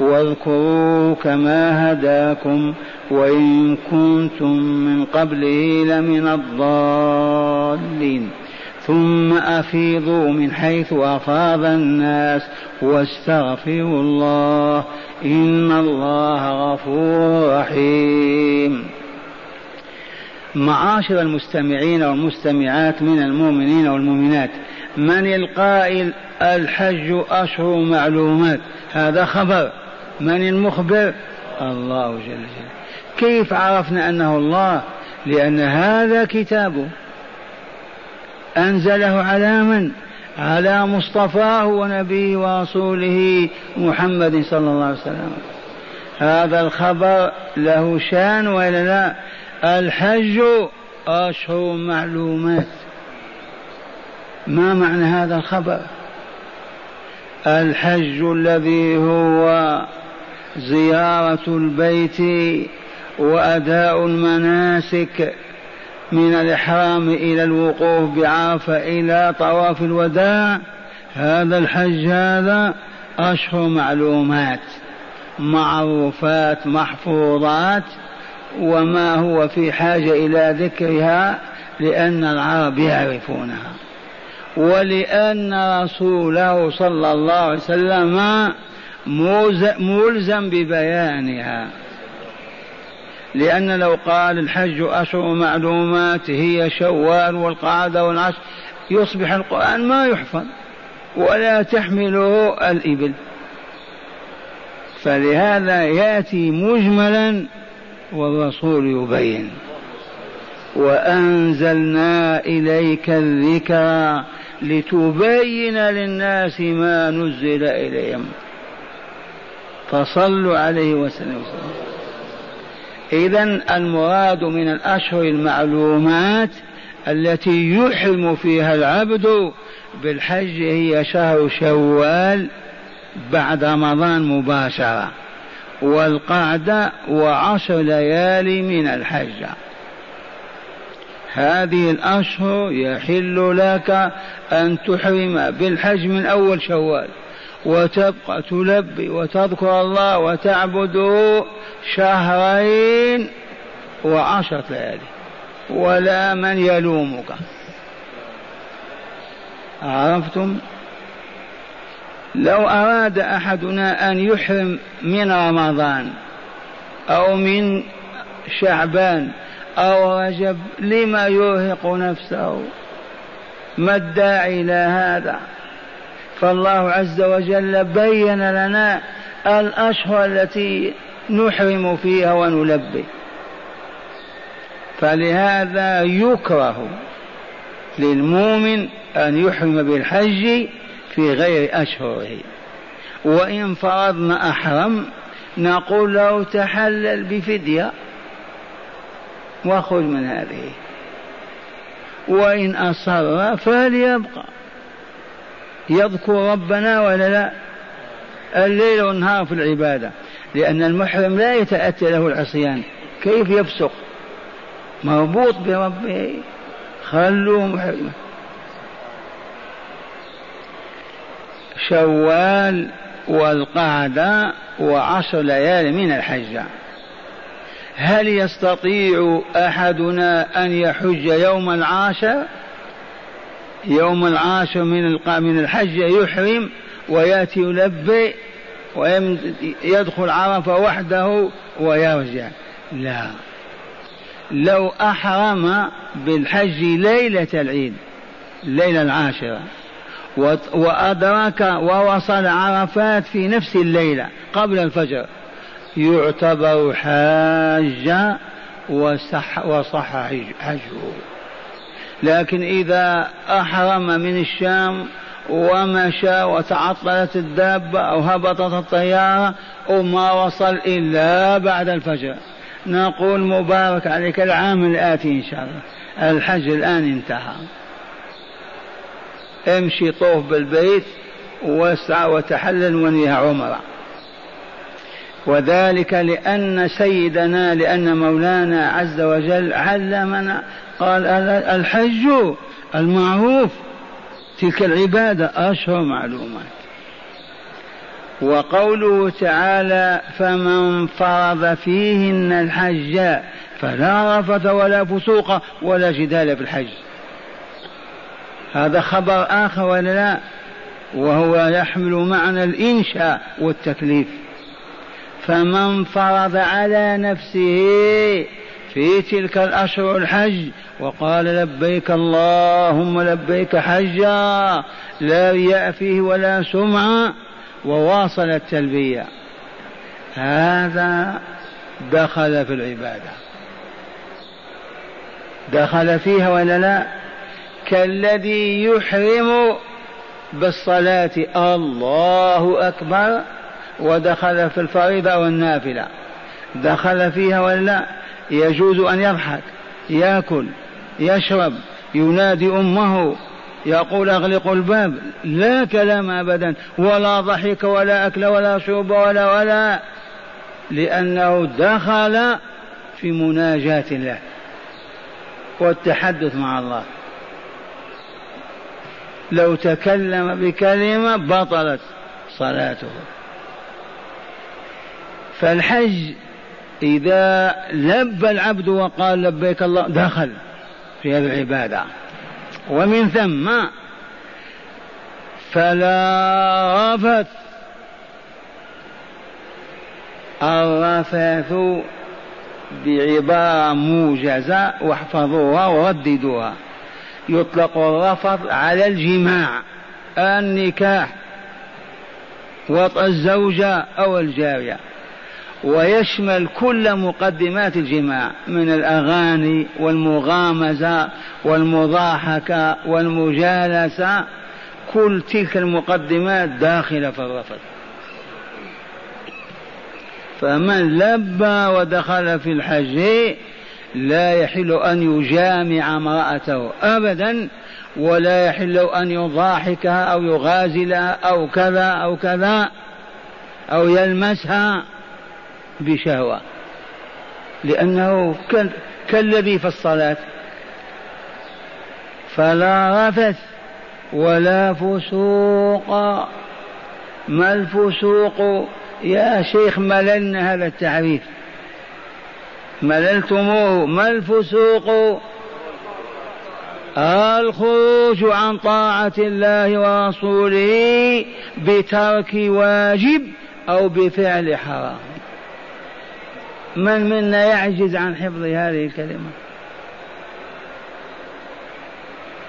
واذكروه كما هداكم وإن كنتم من قبله لمن الضالين. ثم أفيضوا من حيث أفاض الناس واستغفروا الله إن الله غفور رحيم. معاشر المستمعين والمستمعات من المؤمنين والمؤمنات من القائل الحج أشهر معلومات؟ هذا خبر. من المخبر؟ الله جل جلاله. كيف عرفنا أنه الله؟ لأن هذا كتابه أنزله على من؟ على مصطفاه ونبيه ورسوله محمد صلى الله عليه وسلم. هذا الخبر له شان ولا لا؟ الحج أشهر معلومات. ما معنى هذا الخبر؟ الحج الذي هو زيارة البيت وأداء المناسك من الإحرام إلى الوقوف بعرفة إلى طواف الوداع. هذا الحج هذا أشهر معلومات معروفات محفوظات وما هو في حاجة إلى ذكرها لأن العرب يعرفونها. ولأن رسوله صلى الله عليه وسلم ملزم ببيانها. لأن لو قال الحج أشهر معلومات هي شوال والقعدة والعشر يصبح القرآن ما يحفظ ولا تحمله الإبل. فلهذا يأتي مجملا والرسول يبين. وأنزلنا إليك الذكر لتبين للناس ما نزل إليهم. فصلوا عليه وسلم. إذا المراد من الأشهر المعلومات التي يحرم فيها العبد بالحج هي شهر شوال بعد رمضان مباشرة والقعدة وعشر ليالي من الحج. هذه الأشهر يحل لك أن تحرم بالحج من أول شوال. وتبقى تلبي وتذكر الله وتعبده شهرين وعشرة ليالي. ولا من يلومك. عرفتم؟ لو أراد أحدنا أن يحرم من رمضان أو من شعبان أو رجب لما يرهق نفسه؟ ما الداعي إلى هذا؟ فالله عز وجل بين لنا الأشهر التي نحرم فيها ونلبي. فلهذا يكره للمؤمن أن يحرم بالحج في غير أشهره. وإن فرضنا أحرم نقول له تحلل بفدية وخذ من هذه. وإن أصر فليبقى. يذكر ربنا ولا لا؟ الليل والنهار في العبادة. لأن المحرم لا يتأتى له العصيان. كيف يفسق؟ مربوط بربه. خلوه محرما شوال والقعدة وعشر ليال من الحج. هل يستطيع أحدنا أن يحج يوم العاشر؟ يوم العاشر من من الحج يحرم ويأتي يلبي ويدخل عرفة وحده ويرجع. لا. لو أحرم بالحج ليلة العيد الليلة العاشرة وأدرك ووصل عرفات في نفس الليلة قبل الفجر يعتبر حاجا وصح, وصح حجه. لكن إذا أحرم من الشام ومشى وتعطلت الدابة أو هبطت الطيارة وما وصل إلا بعد الفجر. نقول مبارك عليك العام الآتي إن شاء الله. الحج الآن انتهى. امشي طوف بالبيت واسعى وتحلل ونيها عمرة. وذلك لأن سيدنا لأن مولانا عز وجل علمنا قال الحج المعروف تلك العبادة أشهر معلومات. وقوله تعالى فمن فرض فيهن الحج فلا رفث ولا فسوق ولا جدال في الحج. هذا خبر آخر ولا لا؟ وهو يحمل معنى الإنشاء والتكليف. فمن فرض على نفسه في تلك الأشهر الحج وقال لبيك اللهم لبيك حجا لا رياء فيه ولا سمعة وواصل التلبية. هذا دخل في العبادة. دخل فيها ولا لا؟ كالذي يحرم بالصلاة. الله أكبر. ودخل في الفريضة والنافلة. دخل فيها ولا لا؟ يجوز أن يضحك يأكل يشرب ينادي أمه يقول أغلق الباب. لا كلام أبدا ولا ضحك ولا أكل ولا شرب ولا ولا. لأنه دخل في مناجاة الله والتحدث مع الله. لو تكلم بكلمة بطلت صلاته. فالحج إذا لبى العبد وقال لبيك الله دخل في هذه العبادة. ومن ثم فلا رفث. الرفث بعبارة موجزة واحفظوها ورددوها. يطلق الرفث على الجماع النكاح وطأ الزوجة أو الجارية. ويشمل كل مقدمات الجماع من الأغاني والمغامزة والمضاحكة والمجالسة كل تلك المقدمات داخلة في الرفض. فمن لبى ودخل في الحج لا يحل أن يجامع امرأته أبدا ولا يحل أن يضاحكها أو يغازلها أو كذا أو كذا أو يلمسها. بشهوة. لأنه كالذي في الصلاة. فلا رفث ولا فسوق. ما الفسوق؟ يا شيخ مللنا هذا التعريف. مللتموه. ما الفسوق؟ الخروج عن طاعة الله ورسوله بترك واجب أو بفعل حرام. من منا يعجز عن حفظ هذه الكلمة؟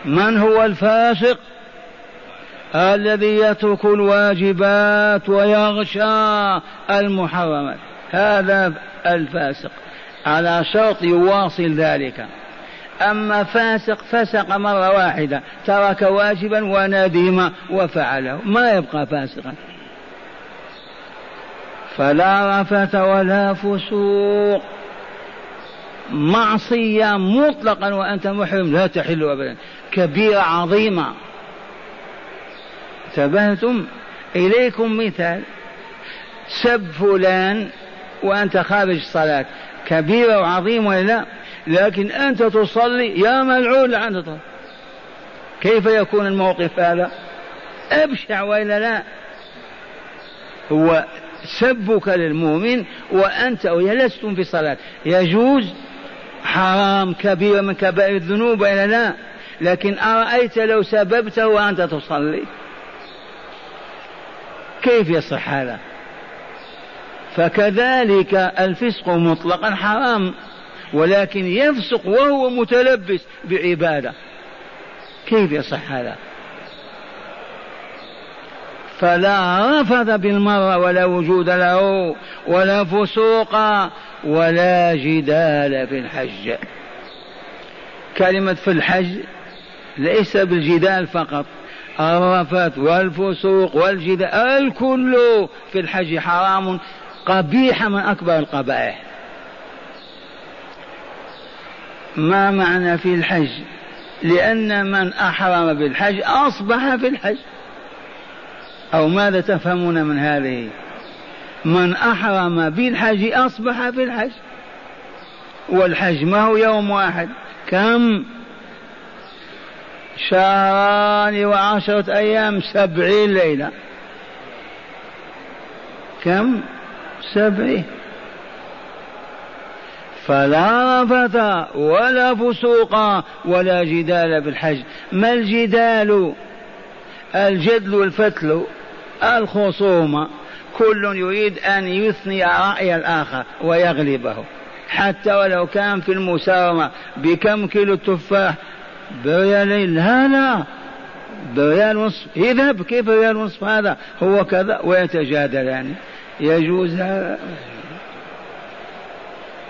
من هو الفاسق؟ الذي يترك الواجبات ويغشى المحرمات. هذا الفاسق. على شرط يواصل ذلك. أما فاسق فسق مرة واحدة ترك واجبا وندم وفعله. ما يبقى فاسقا؟ فلا رفث ولا فسوق. معصية مطلقا وأنت محرم لا تحل أبدا. كبيرة عظيمة. انتبهتم؟ إليكم مثال. سب فلان وأنت خارج الصلاة. كبيرة وعظيمة لا؟ لكن أنت تصلي يا ملعون لعنة كيف يكون الموقف هذا؟ أبشع وإلا لا؟ هو سبك للمؤمن وأنت لستم في صلاة. يجوز حرام كبير من كبائر الذنوب إلا لا. لكن أرأيت لو سببته وأنت تصلي؟ كيف يصح هذا؟ فكذلك الفسق مطلقا حرام ولكن يفسق وهو متلبس بعبادة. كيف يصح هذا؟ فلا رفث بالمرة ولا وجود له ولا فسوق ولا جدال في الحج. كلمة في الحج ليس بالجدال فقط الرفث والفسوق والجدال الكل في الحج حرام قبيح من أكبر القبائح. ما معنى في الحج؟ لأن من أحرم بالحج أصبح في الحج. أو ماذا تفهمون من هذه؟ من أحرم بالحج أصبح في الحج والحج ما هو يوم واحد؟ كم؟ شهران وعشرة أيام سبعين ليلة. كم؟ سبعين. فلا رفث ولا فسوق ولا جدال في الحج ما الجدال؟ الجدل والفتل. الخصومة كل يريد أن يثني رأي الآخر ويغلبه. حتى ولو كان في المساومة بكم كيلو التفاح بريالين لا لا. بريال ونصف. اذهب كيف بريال ونصف هذا؟ هو كذا. ويتجادلان يجوز. هذا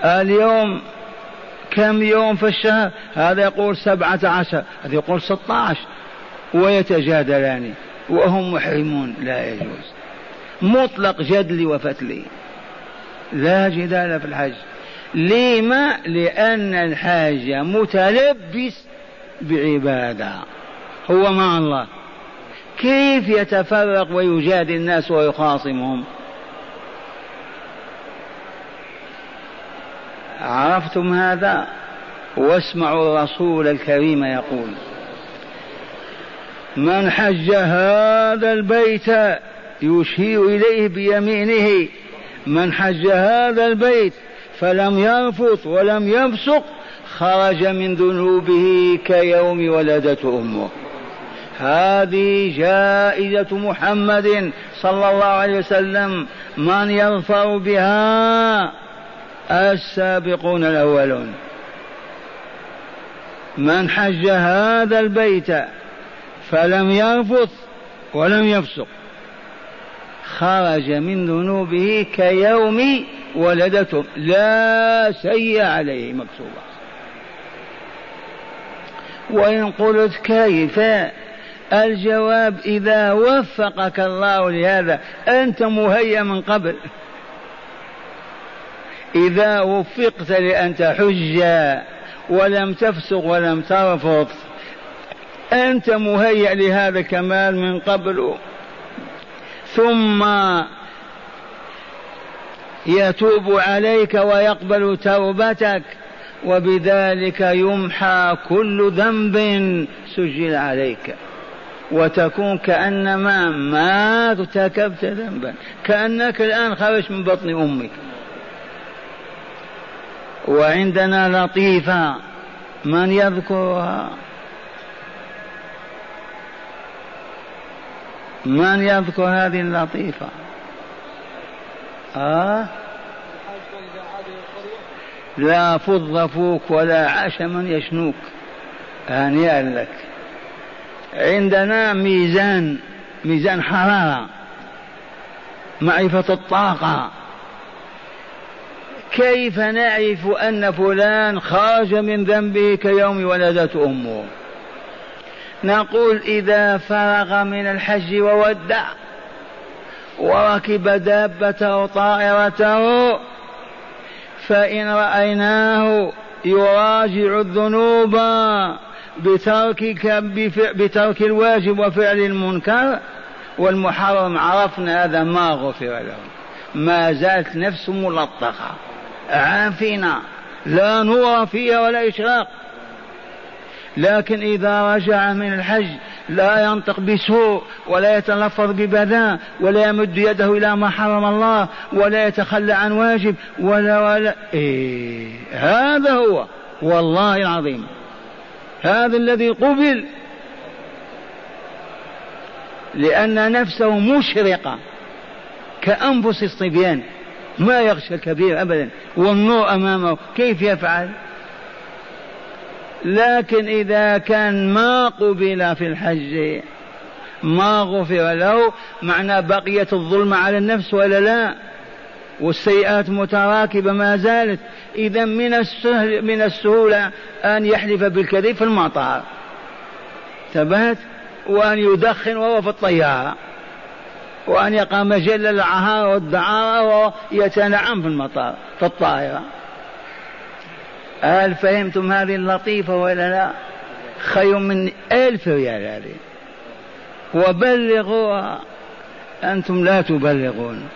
اليوم كم يوم في الشهر؟ هذا يقول سبعة عشر هذا يقول ستة عشر. ويتجادلان. وهم محرمون لا يجوز. مطلق جدل وفتل لا جدال في الحج. لما؟ لأن الحاج متلبس بعبادة. هو مع الله. كيف يتفرق ويجادل الناس ويخاصمهم؟ عرفتم هذا؟ واسمعوا الرسول الكريم يقول من حج هذا البيت يشير إليه بيمينه. من حج هذا البيت فلم يرفث ولم يفسق خرج من ذنوبه كيوم ولدته أمه. هذه جائزة محمد صلى الله عليه وسلم. من يظفر بها؟ السابقون الأولون. من حج هذا البيت فلم يرفث ولم يفسق. خرج من ذنوبه كيوم ولدته. لا سيء عليه مكتوبة وإن قلت كيف؟ الجواب إذا وفقك الله لهذا أنت مهيأ من قبل. إذا وفقت لأن تحج ولم تفسق ولم ترفض. أنت مهيأ لهذا الكمال من قبل. ثم يتوب عليك ويقبل توبتك وبذلك يمحى كل ذنب سجل عليك. وتكون كأنما ما ارتكبت ذنبا كأنك الآن خرجت من بطن أمك. وعندنا لطيفة من يذكرها. من يذكر هذه اللطيفة؟ آه؟ لا فض فوك ولا عشما يشنوك. هنيئا لك عندنا ميزان ميزان حرارة معرفة الطاقة. كيف نعرف أن فلان خرج من ذنبه كيوم ولدته أمه؟ نقول إذا فرغ من الحج وودع وركب دابته طائرته فإن رأيناه يراجع الذنوب بترك بترك الواجب وفعل المنكر والمحرم عرفنا هذا ما غفر له. ما زالت نفسه ملطخة. عافينا. لا نور فيها ولا إشراق. لكن إذا رجع من الحج لا ينطق بسوء ولا يتلفظ ببذاء ولا يمد يده إلى ما حرم الله ولا يتخلى عن واجب ولا ولا إيه هذا هو والله العظيم. هذا الذي قبل لأن نفسه مشرقة كأنفس الصبيان ما يغشى الكبير أبدا والنور أمامه كيف يفعل؟ لكن إذا كان ما قبل في الحج ما غفر له معنى بقية الظلم على النفس ولا لا؟ والسيئات متراكبة ما زالت. إذا من السهل من السهولة أن يحلف بالكذب في المطار. ثبات وأن يدخن وهو في الطيارة. وأن يقع مجل العهارة والدعارة ويتنعم في المطار في الطائرة. هل فهمتم هذه اللطيفة ولا لا؟ خير من ألف ريال هذه. وبلغوها. أنتم لا تبلغون.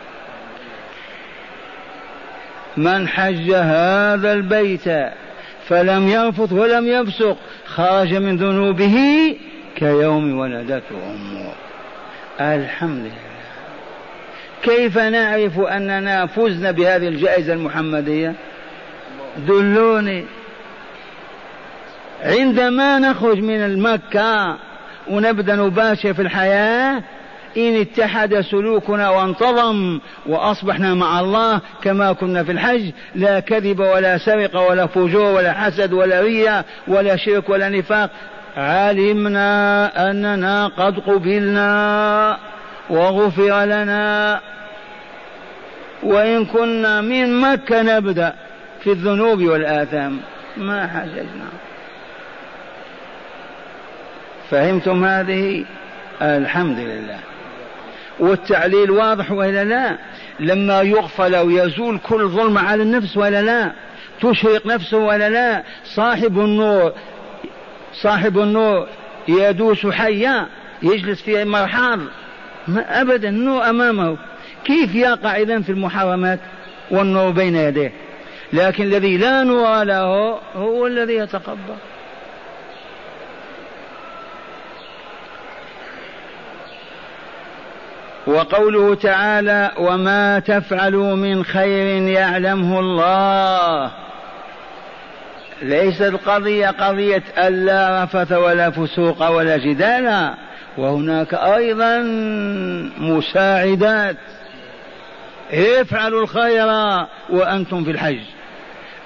من حج هذا البيت فلم يرفث ولم يفسق خرج من ذنوبه كيوم ولدته أمه. الحمد لله. كيف نعرف أننا فزنا بهذه الجائزة المحمدية؟ دلوني عندما نخرج من مكه ونبدأ نباشر في الحياة إن اتحد سلوكنا وانتظم وأصبحنا مع الله كما كنا في الحج لا كذب ولا سرقة ولا فجور ولا حسد ولا رياء ولا شرك ولا نفاق. علمنا أننا قد قبلنا وغفر لنا. وإن كنا من مكة نبدأ. في الذنوب والآثام. ما حججنا فهمتم هذه؟ الحمد لله. والتعليل واضح ولا لا؟ لما يغفل ويزول كل ظلم على النفس ولا لا؟ تشرق نفسه ولا لا؟ صاحب النور صاحب النور يدوس حيا يجلس في مرحاض. ما أبدا النور أمامه. كيف يقع إذن في المحرمات والنور بين يديه؟ لكن الذي لا نور له هو الذي يتقبل. وقوله تعالى وما تفعلوا من خير يعلمه الله. ليس القضية قضية ألا رفث ولا فسوق ولا جدال وهناك أيضا مساعدات. افعلوا الخير وأنتم في الحج.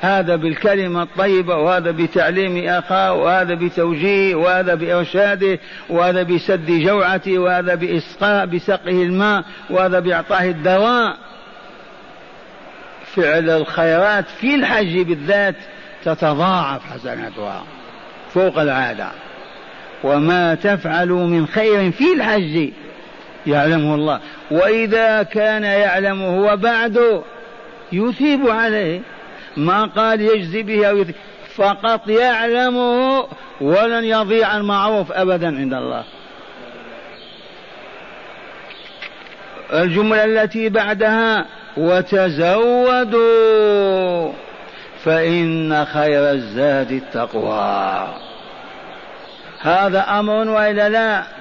هذا بالكلمة الطيبة وهذا بتعليم أخاه وهذا بتوجيه وهذا بإرشاده وهذا بسد جوعته وهذا بإسقاء بسقه الماء وهذا بإعطائه الدواء. فعل الخيرات في الحج بالذات تتضاعف حسناتها فوق العادة. وما تفعلوا من خير في الحج يعلمه الله. وإذا كان يعلمه هو بعد يثيب عليه ما قال يجزي به أو يثيب. فقط يعلمه ولن يضيع المعروف أبدا عند الله. الجملة التي بعدها وتزودوا فإن خير الزاد التقوى. هذا أمر وإلا لا؟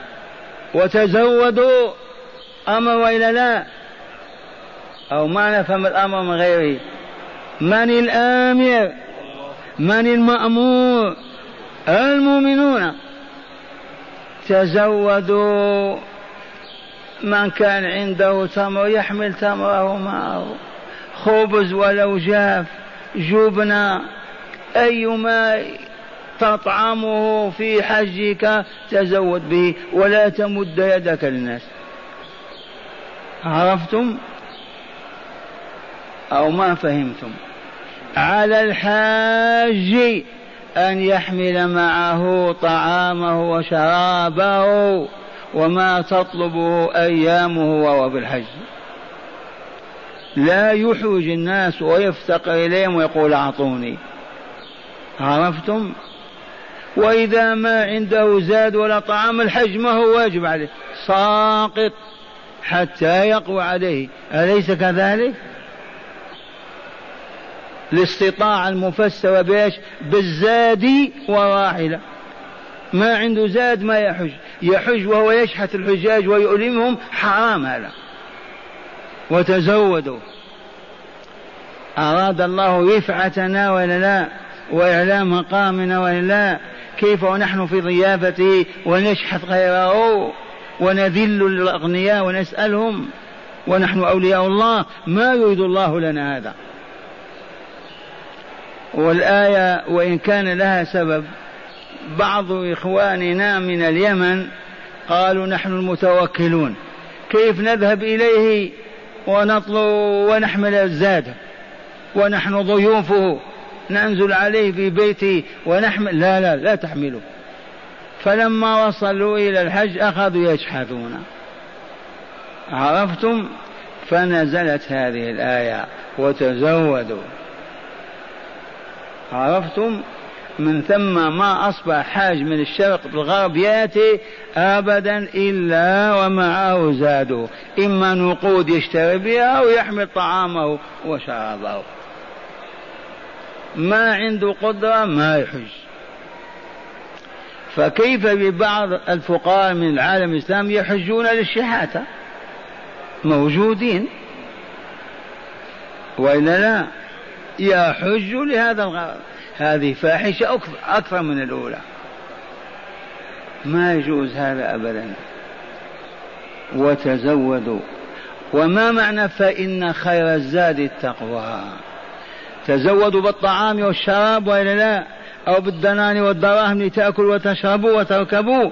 وتزودوا أمر وإلا لا؟ أو ما نفهم الأمر من غيره. من الآمر؟ من المأمور؟ المؤمنون. تزودوا من كان عنده تمر يحمل تمره معه. خبز ولو جاف جبنة أيما تطعمه في حجك تزود به ولا تمد يدك للناس. عرفتم؟ أو ما فهمتم؟ على الحاج أن يحمل معه طعامه وشرابه وما تطلبه أيامه وهو بالحج لا يحوج الناس ويفتقر إليهم ويقول أعطوني. عرفتم؟ وإذا ما عنده زاد ولا طعام الحج ما هو واجب عليه. ساقط حتى يقوى عليه. أليس كذلك؟ الاستطاعة المفسرة بإيش؟ بالزاد وراحلة. ما عنده زاد ما يحج. يحج وهو يشحت الحجاج ويؤلمهم حرام هذا. وتزودوا أراد الله رفعتنا ولا لا وإعلام مقامنا ولا لا كيف ونحن في ضيافته ونشحت غيره ونذل الأغنياء ونسألهم ونحن أولياء الله؟ ما يريد الله لنا هذا. والآية وإن كان لها سبب بعض إخواننا من اليمن قالوا نحن المتوكلون. كيف نذهب إليه ونطلب ونحمل الزاد ونحن ضيوفه؟ ننزل عليه في بيته ونحمل لا لا لا تحمله. فلما وصلوا إلى الحج أخذوا يشحذون عرفتم؟ فنزلت هذه الآية وتزودوا. عرفتم؟ من ثم ما أصبح حاج من الشرق بالغرب يأتي أبدا إلا ومعه زاده إما نقود يشتري بها أو يحمل طعامه وشرابه. ما عنده قدرة ما يحج. فكيف ببعض الفقراء من العالم الإسلامي يحجون للشحاتة موجودين. وإلا لا يحج لهذا الغرض هذه فاحشة أكثر من الأولى. ما يجوز هذا أبدا. وتزودوا. وما معنى فإن خير الزاد التقوى؟ تزودوا بالطعام والشراب وإلا لا أو بالدنان والدراهم لتأكلوا وتشربوا وتركبوا.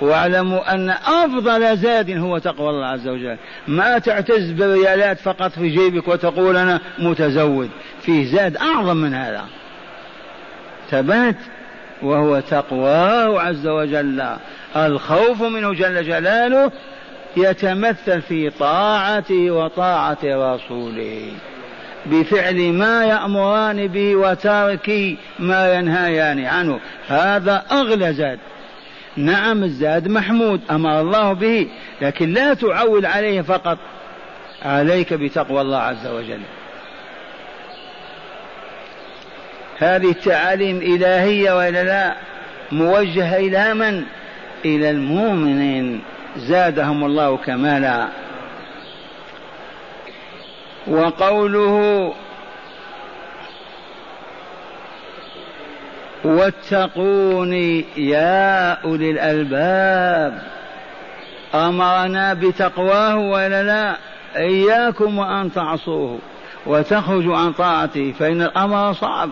واعلموا أن أفضل زاد هو تقوى الله عز وجل. ما تعتز بالريالات فقط في جيبك وتقول أنا متزود. فيه زاد أعظم من هذا. ثبات وهو تقواه عز وجل. الخوف منه جل جلاله يتمثل في طاعته وطاعة رسوله. بفعل ما يأمران به وترك ما ينهيان عنه. هذا أغلى زاد. نعم الزاد محمود أمر الله به لكن لا تعول عليه فقط. عليك بتقوى الله عز وجل. هذه التعاليم إلهية وإلا لا؟ موجهة إلى من؟ إلى المؤمنين. زادهم الله كمالا. وقوله واتقوني يا أولي الألباب. أمرنا بتقواه ولا لا؟ إياكم وأن تعصوه وتخرجوا عن طاعته فإن الأمر صعب.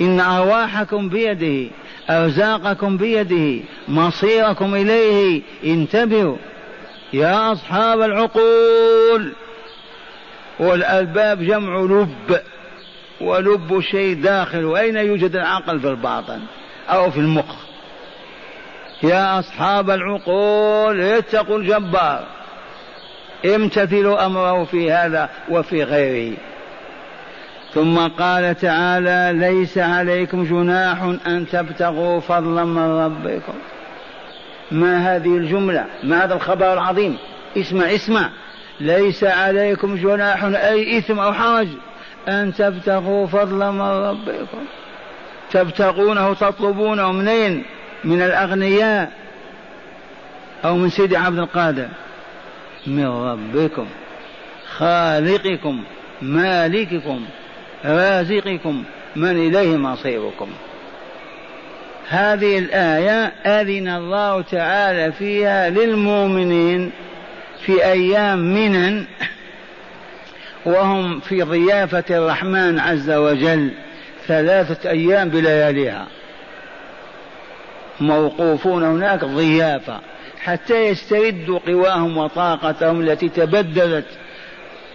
إن أرواحكم بيده أرزاقكم بيده مصيركم إليه. انتبهوا يا أصحاب العقول. والألباب جمع لب ولب شيء داخل. وأين يوجد العقل في الباطن أو في المخ؟ يا أصحاب العقول اتقوا الجبار. امتثلوا أمره في هذا وفي غيره. ثم قال تعالى ليس عليكم جناح أن تبتغوا فضلا من ربكم. ما هذه الجملة؟ ما هذا الخبر العظيم؟ اسمع اسمع. ليس عليكم جناح أي إثم أو حرج أن تبتغوا فضلا من ربكم. تبتغونه تطلبونه منين؟ من الأغنياء أو من سيدي عبد القادر. من ربكم خالقكم مالككم رازقكم من إليه مصيركم. هذه الآية أذن الله تعالى فيها للمؤمنين في أيام منن وهم في ضيافة الرحمن عز وجل ثلاثة أيام بلياليها. موقوفون هناك ضيافة. حتى يستردوا قواهم وطاقتهم التي تبدلت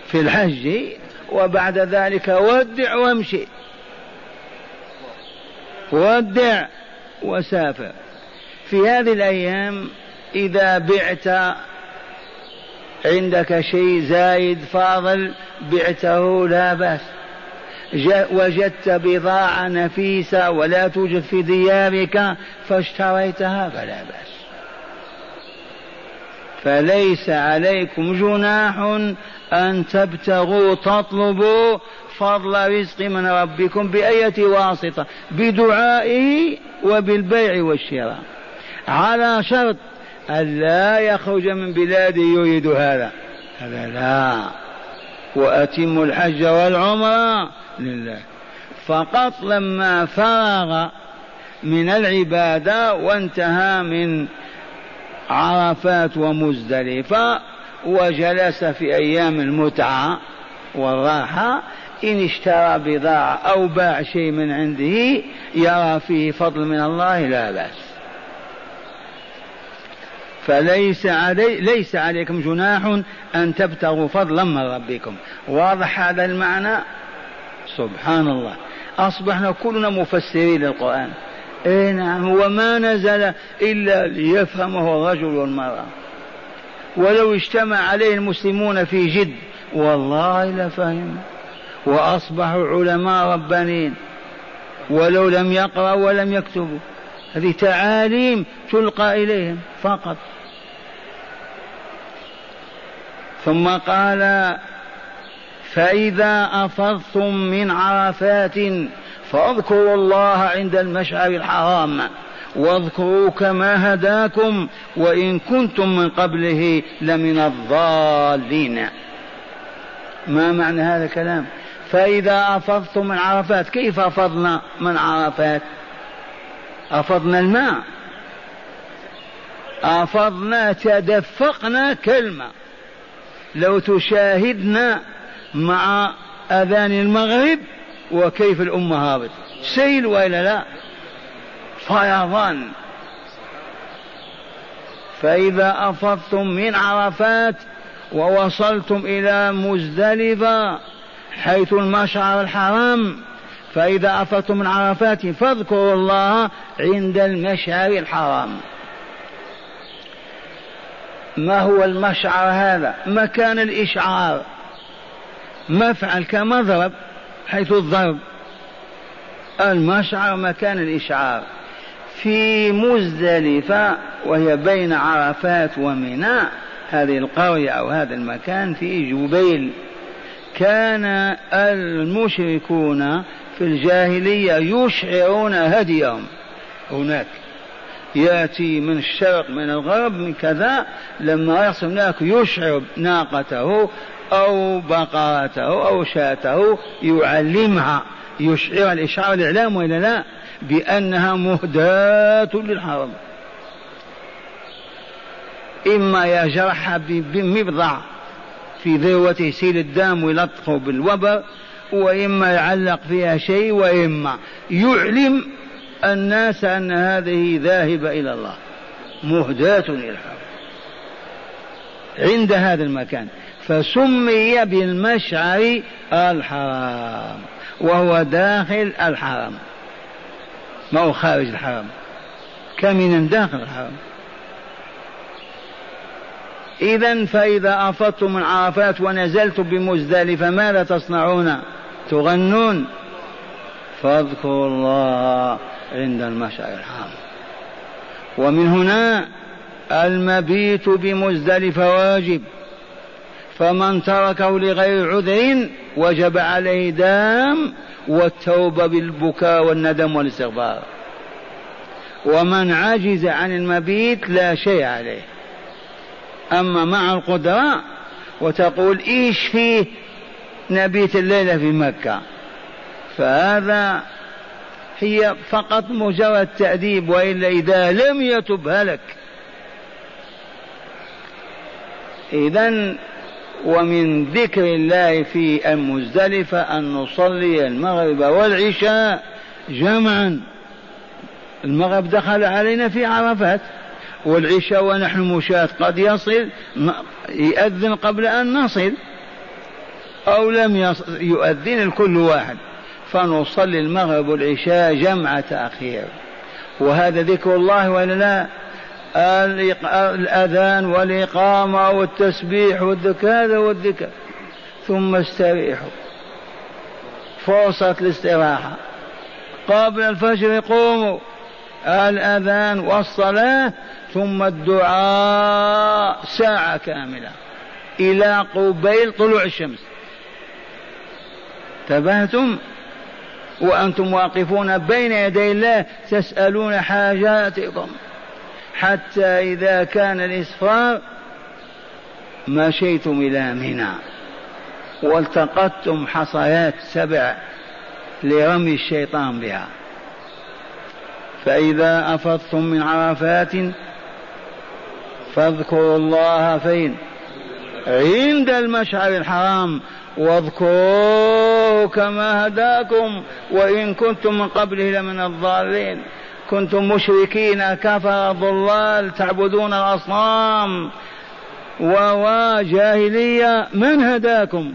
في الحج وبعد ذلك ودع وامشي. ودع وسافر. في هذه الأيام إذا بعت عندك شيء زايد فاضل بعته لا بأس. وجدت بضاعة نفيسة ولا توجد في ديارك فاشتريتها فلا بأس. فليس عليكم جناح أن تبتغوا تطلبوا فضل رزق من ربكم بأية واسطة بدعائه وبالبيع والشراء. على شرط ألا يخرج من بلاده يريد هذا. هذا لا. وأتموا الحج والعمرة لله. فقط لما فرغ من العبادة وانتهى من عرفات ومزدلفة وجلس في أيام المتعة والراحة إن اشترى بضاعة أو باع شيء من عنده يرى فيه فضل من الله لا بأس. فليس علي ليس عليكم جناح أن تبتغوا فضلا من ربكم. واضح هذا المعنى؟ سبحان الله أصبحنا كلنا مفسرين للقرآن. اي نعم هو ما نزل إلا ليفهمه الرجل والمرأة. ولو اجتمع عليه المسلمون في جد والله لفهم. وأصبحوا علماء ربانيين. ولو لم يقرأوا ولم يكتبوا. هذه تعاليم تلقى إليهم فقط. ثم قال فإذا أفضتم من عرفات فاذكروا الله عند المشعر الحرام واذكروا كما هداكم وإن كنتم من قبله لمن الضالين. ما معنى هذا الكلام؟ فإذا أفضتم من عرفات كيف أفضنا من عرفات؟ أفضنا الماء. أفضنا تدفقنا كلمة لو تشاهدنا مع أذان المغرب وكيف الأمة هابط. سيل وإلا لا؟ فيضان. فإذا أفضتم من عرفات ووصلتم إلى مزدلفة حيث المشعر الحرام فإذا أفضتم من عرفات فاذكروا الله عند المشعر الحرام. ما هو المشعر هذا؟ مكان الإشعار. مفعل كمضرب حيث الضرب. المشعر مكان الإشعار. في مزدلفة وهي بين عرفات ومنى هذه القرية أو هذا المكان في جبيل. كان المشركون في الجاهلية يشعرون هديهم. هناك. يأتي من الشرق من الغرب من كذا لما يصل هناك يشعر ناقته أو بقرته أو شاته يعلمها يشعر الإشعار الإعلام وإلا لا؟ بأنها مهداة للحرم إما يجرحها بمبضع في ذروته يسيل الدم ويلطخه بالوبر وإما يعلق فيها شيء وإما يعلم الناس أن هذه ذاهبة إلى الله. مهداة إلى الحرم عند هذا المكان. فسمي بالمشعر الحرام. وهو داخل الحرم. ما هو خارج الحرم. كمن داخل الحرم. إذا فإذا أفضتم من عرفات ونزلتم بمزدلفة ماذا تصنعون؟ تغنون. فاذكروا الله. عند المشعر الحرام ومن هنا المبيت بمزدلفة واجب. فمن تركه لغير عذر وجب عليه دام والتوبة بالبكاء والندم والاستغفار. ومن عجز عن المبيت لا شيء عليه. أما مع القدرة وتقول إيش فيه نبيت الليلة في مكة؟ فهذا هي فقط مجرد تأديب وإلا إذا لم يتب هلك. إذا ومن ذكر الله في المزدلفة أن نصلي المغرب والعشاء جمعا. المغرب دخل علينا في عرفات والعشاء ونحن مشاة قد يصل يؤذن قبل أن نصل أو لم يؤذن الكل واحد. فنصلي المغرب والعشاء جمع تأخير. وهذا ذكر الله ولا لا الأذان والإقامة والتسبيح والذكر هذا والذكر ثم استريحوا فرصة الاستراحة. قبل الفجر قوموا الأذان والصلاة. ثم الدعاء ساعة كاملة. إلى قبيل طلوع الشمس. تبهتم وأنتم واقفون بين يدي الله تسألون حاجاتكم. حتى إذا كان الإسفار مشيتم إلى منى. والتقطتم حصيات سبع لرمي الشيطان بها. فإذا أفضتم من عرفات فاذكروا الله فين عند المشعر الحرام واذكروه كما هداكم وإن كنتم من قبله لمن الضالين. كنتم مشركين كفر ضلال تعبدون الأصنام. وجاهلية من هداكم؟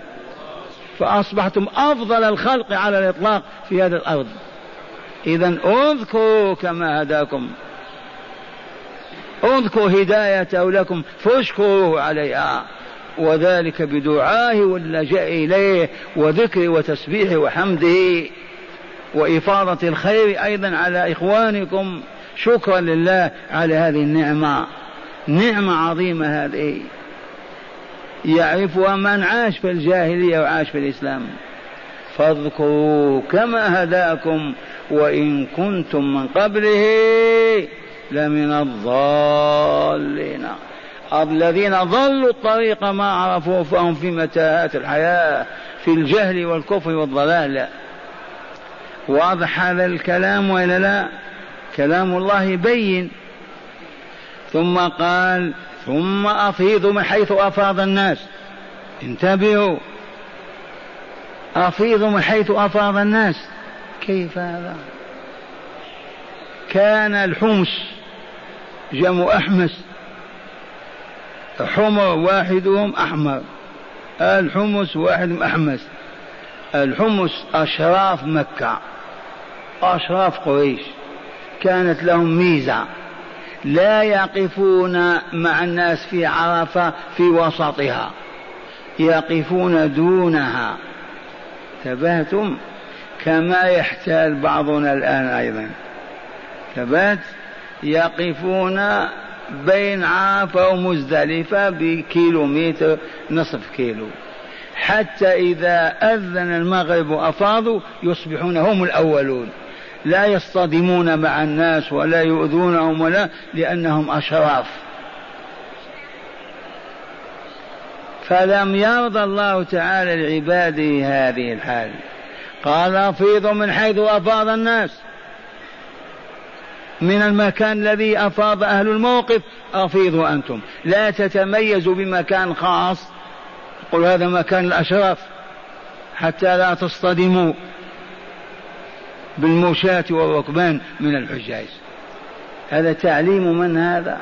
فأصبحتم أفضل الخلق على الإطلاق في هذه الأرض. إذا اذكروا كما هداكم. اذكروا هدايته لكم فاشكروا عليها. وذلك بدعائه واللجاء إليه وذكره وتسبيحه وحمده. وإفاضة الخير أيضا على إخوانكم. شكرا لله على هذه النعمة. نعمة عظيمة هذه. يعرفها من عاش في الجاهلية وعاش في الإسلام. فاذكروا كما هداكم. وإن كنتم من قبله لمن الضالين. الذين ضلوا الطريق ما عرفوه فهم في متاهات الحياة في الجهل والكفر والضلال. واضح هذا الكلام وإلا لا؟ كلام الله يبين ثم قال ثم افيضوا من حيث أفاض الناس. انتبهوا. افيضوا من حيث أفاض الناس. كيف هذا؟ كان الحمص جمع احمس حمر واحدهم أحمر. الحمص واحد احمس الحمص أشراف مكة. أشراف قريش. كانت لهم ميزة. لا يقفون مع الناس في عرفة في وسطها. يقفون دونها. ثباتم كما يحتال بعضنا الآن أيضا. ثبات يقفون بين عرفة ومزدلفة بكيلومتر نصف كيلو. حتى إذا أذن المغرب وأفاضوا يصبحون هم الأولون. لا يصطدمون مع الناس ولا يؤذونهم ولا لأنهم أشراف. فلم يرضى الله تعالى لعباده هذه الحال. قال أفيضوا من حيث أفاض الناس. من المكان الذي أفاض أهل الموقف أفيضوا أنتم. لا تتميزوا بمكان خاص. قل هذا مكان الأشراف. حتى لا تصطدموا بالمشاة والركبان من الحجاج. هذا تعليم من هذا؟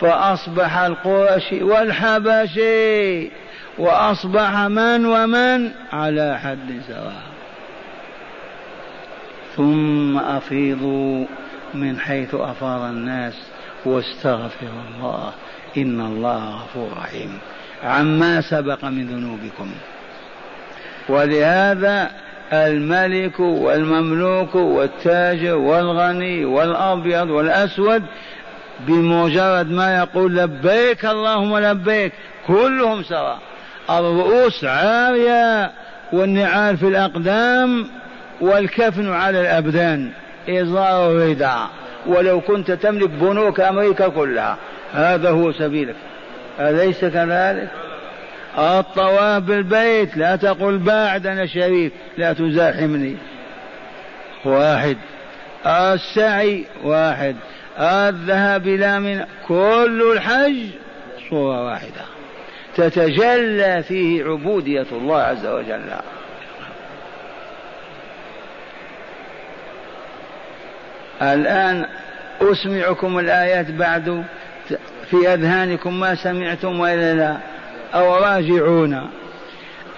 فأصبح القرشي والحبشي وأصبح من ومن؟ على حد سواء. ثم أفيضوا. من حيث أفاض الناس واستغفروا الله إن الله غفور رحيم. عما سبق من ذنوبكم. ولهذا الملك والمملوك والتاجر والغني والأبيض والأسود بمجرد ما يقول لبيك اللهم لبيك كلهم سواء. الرؤوس عارية والنعال في الأقدام والكفن على الأبدان. ازار الرداء. ولو كنت تملك بنوك أمريكا كلها. هذا هو سبيلك. أليس كذلك؟ الطواف بالبيت لا تقل بعد أنا شريف لا تزاحمني. واحد. السعي واحد. الذهاب إلى من كل الحج صورة واحدة. تتجلى فيه عبودية الله عز وجل. الآن أسمعكم الآيات بعد في أذهانكم ما سمعتم وإلا لا أو راجعون.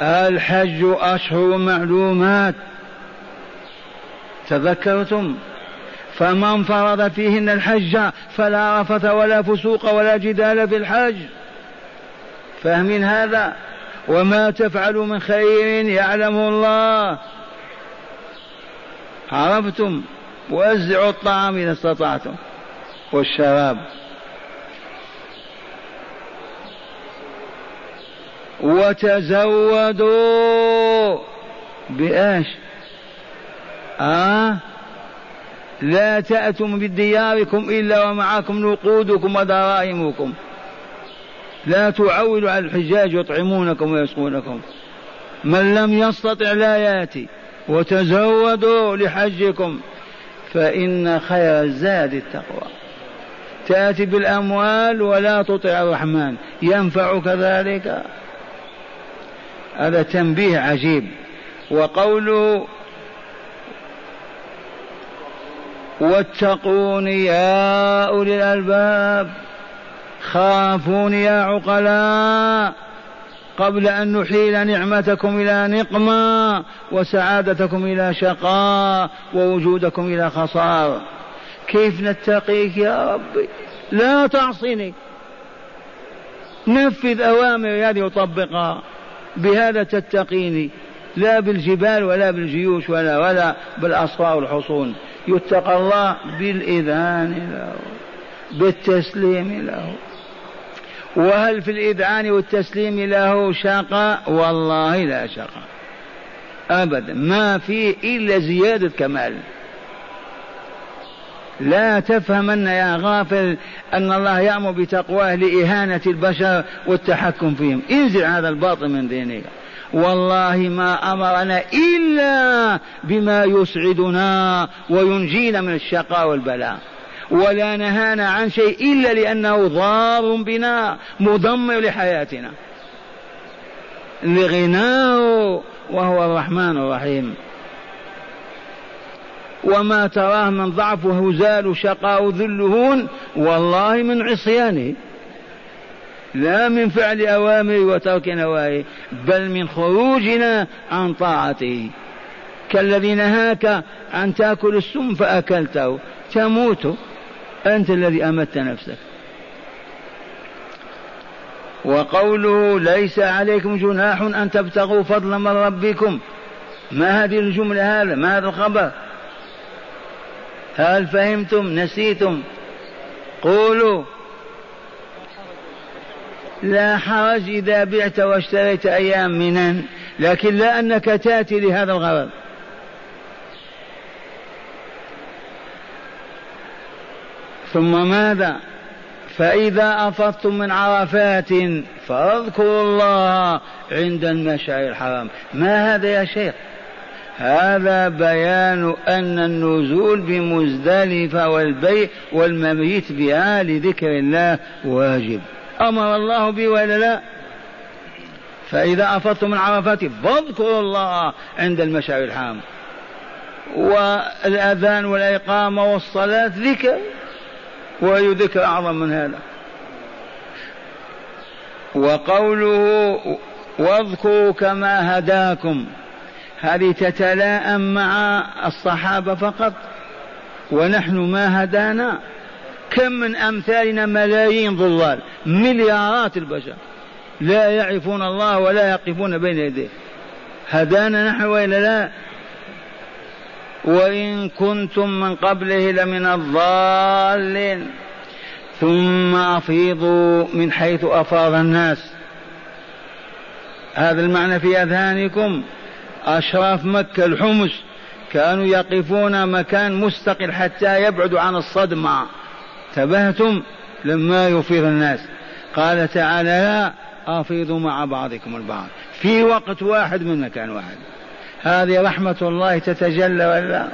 الحج أشهر معلومات. تذكرتم؟ فمن فرض فيهن الحج فلا رفث ولا فسوق ولا جدال في الحج. فاهمين هذا؟ وما تفعلوا من خير يعلمه الله. عرفتم؟ وزعوا الطعام إذا استطعتم. والشراب. وتزودوا. بإيش؟ آه؟ لا تأتوا بدياركم إلا ومعكم نقودكم ودراهمكم لا تعولوا على الحجاج يطعمونكم ويسقونكم. من لم يستطع لا يأتي. وتزودوا لحجكم. فإن خير الزاد التقوى. تأتي بالأموال ولا تطع الرحمن. ينفعك ذلك؟ هذا تنبيه عجيب. وقوله واتقون يا أولي الألباب. خافون يا عقلاء. قبل أن نحيل نعمتكم إلى نقمة وسعادتكم إلى شقاء ووجودكم إلى خسار. كيف نتقيك يا ربي؟ لا تعصني نفذ أوامر هذه وطبقها. بهذا تتقيني. لا بالجبال ولا بالجيوش ولا ولا بالأصفار والحصون. يتقى الله بالإذان له بالتسليم له وهل في الإذعان والتسليم له شقاء والله لا شقاء أبدا. ما فيه إلا زيادة كمال. لا تفهمن يا غافل أن الله يأمر بتقواه لإهانة البشر والتحكم فيهم. انزع هذا الباطل من دينك والله ما أمرنا إلا بما يسعدنا وينجينا من الشقاء والبلاء. ولا نهانا عن شيء إلا لأنه ضار بنا مدمر لحياتنا. لغناه وهو الرحمن الرحيم. وما تراه من ضعف وهزال شقاء ذلهون والله من عصيانه. لا من فعل أوامر وترك نواهي بل من خروجنا عن طاعته. كالذي نهاك أن تأكل السم فأكلته تموت. أنت الذي أمت نفسك. وقوله ليس عليكم جناح أن تبتغوا فضلا من ربكم. ما هذه الجملة؟ هذا ما هذا الخبر؟ هل فهمتم؟ نسيتم؟ قولوا. لا حرج إذا بعت واشتريت أيام منن لكن لا أنك تأتي لهذا الغرض. ثم ماذا؟ فإذا أفضتم من عرفات فاذكروا الله عند المشعر الحرام. ما هذا يا شيخ؟ هذا بيان أن النزول بمزدلفة والبيع والمبيت بها لذكر الله واجب. أمر الله به ولا لا؟ فإذا أفضتم من عرفات فاذكروا الله عند المشعر الحرام. والأذان والإقامة والصلاة ذكر. وأي ذكر أعظم من هذا. وقوله واذكروا كما هداكم هذه تتلاءم مع الصحابة فقط ونحن ما هدانا. كم من أمثالنا ملايين ضلال مليارات البشر لا يعرفون الله ولا يقفون بين يديه. هدانا نحن وإلا لا؟ وإن كنتم من قبله لمن الضالين. ثم أفيضوا من حيث أفاض الناس. هذا المعنى في أذهانكم. أشراف مكة الحمص كانوا يقفون مكان مستقل حتى يبعدوا عن الصدمة. انتبهتم؟ لما يفيض الناس. قال تعالى لا أفيضوا مع بعضكم البعض. في وقت واحد من مكان واحد. هذه رحمة الله تتجلى ولا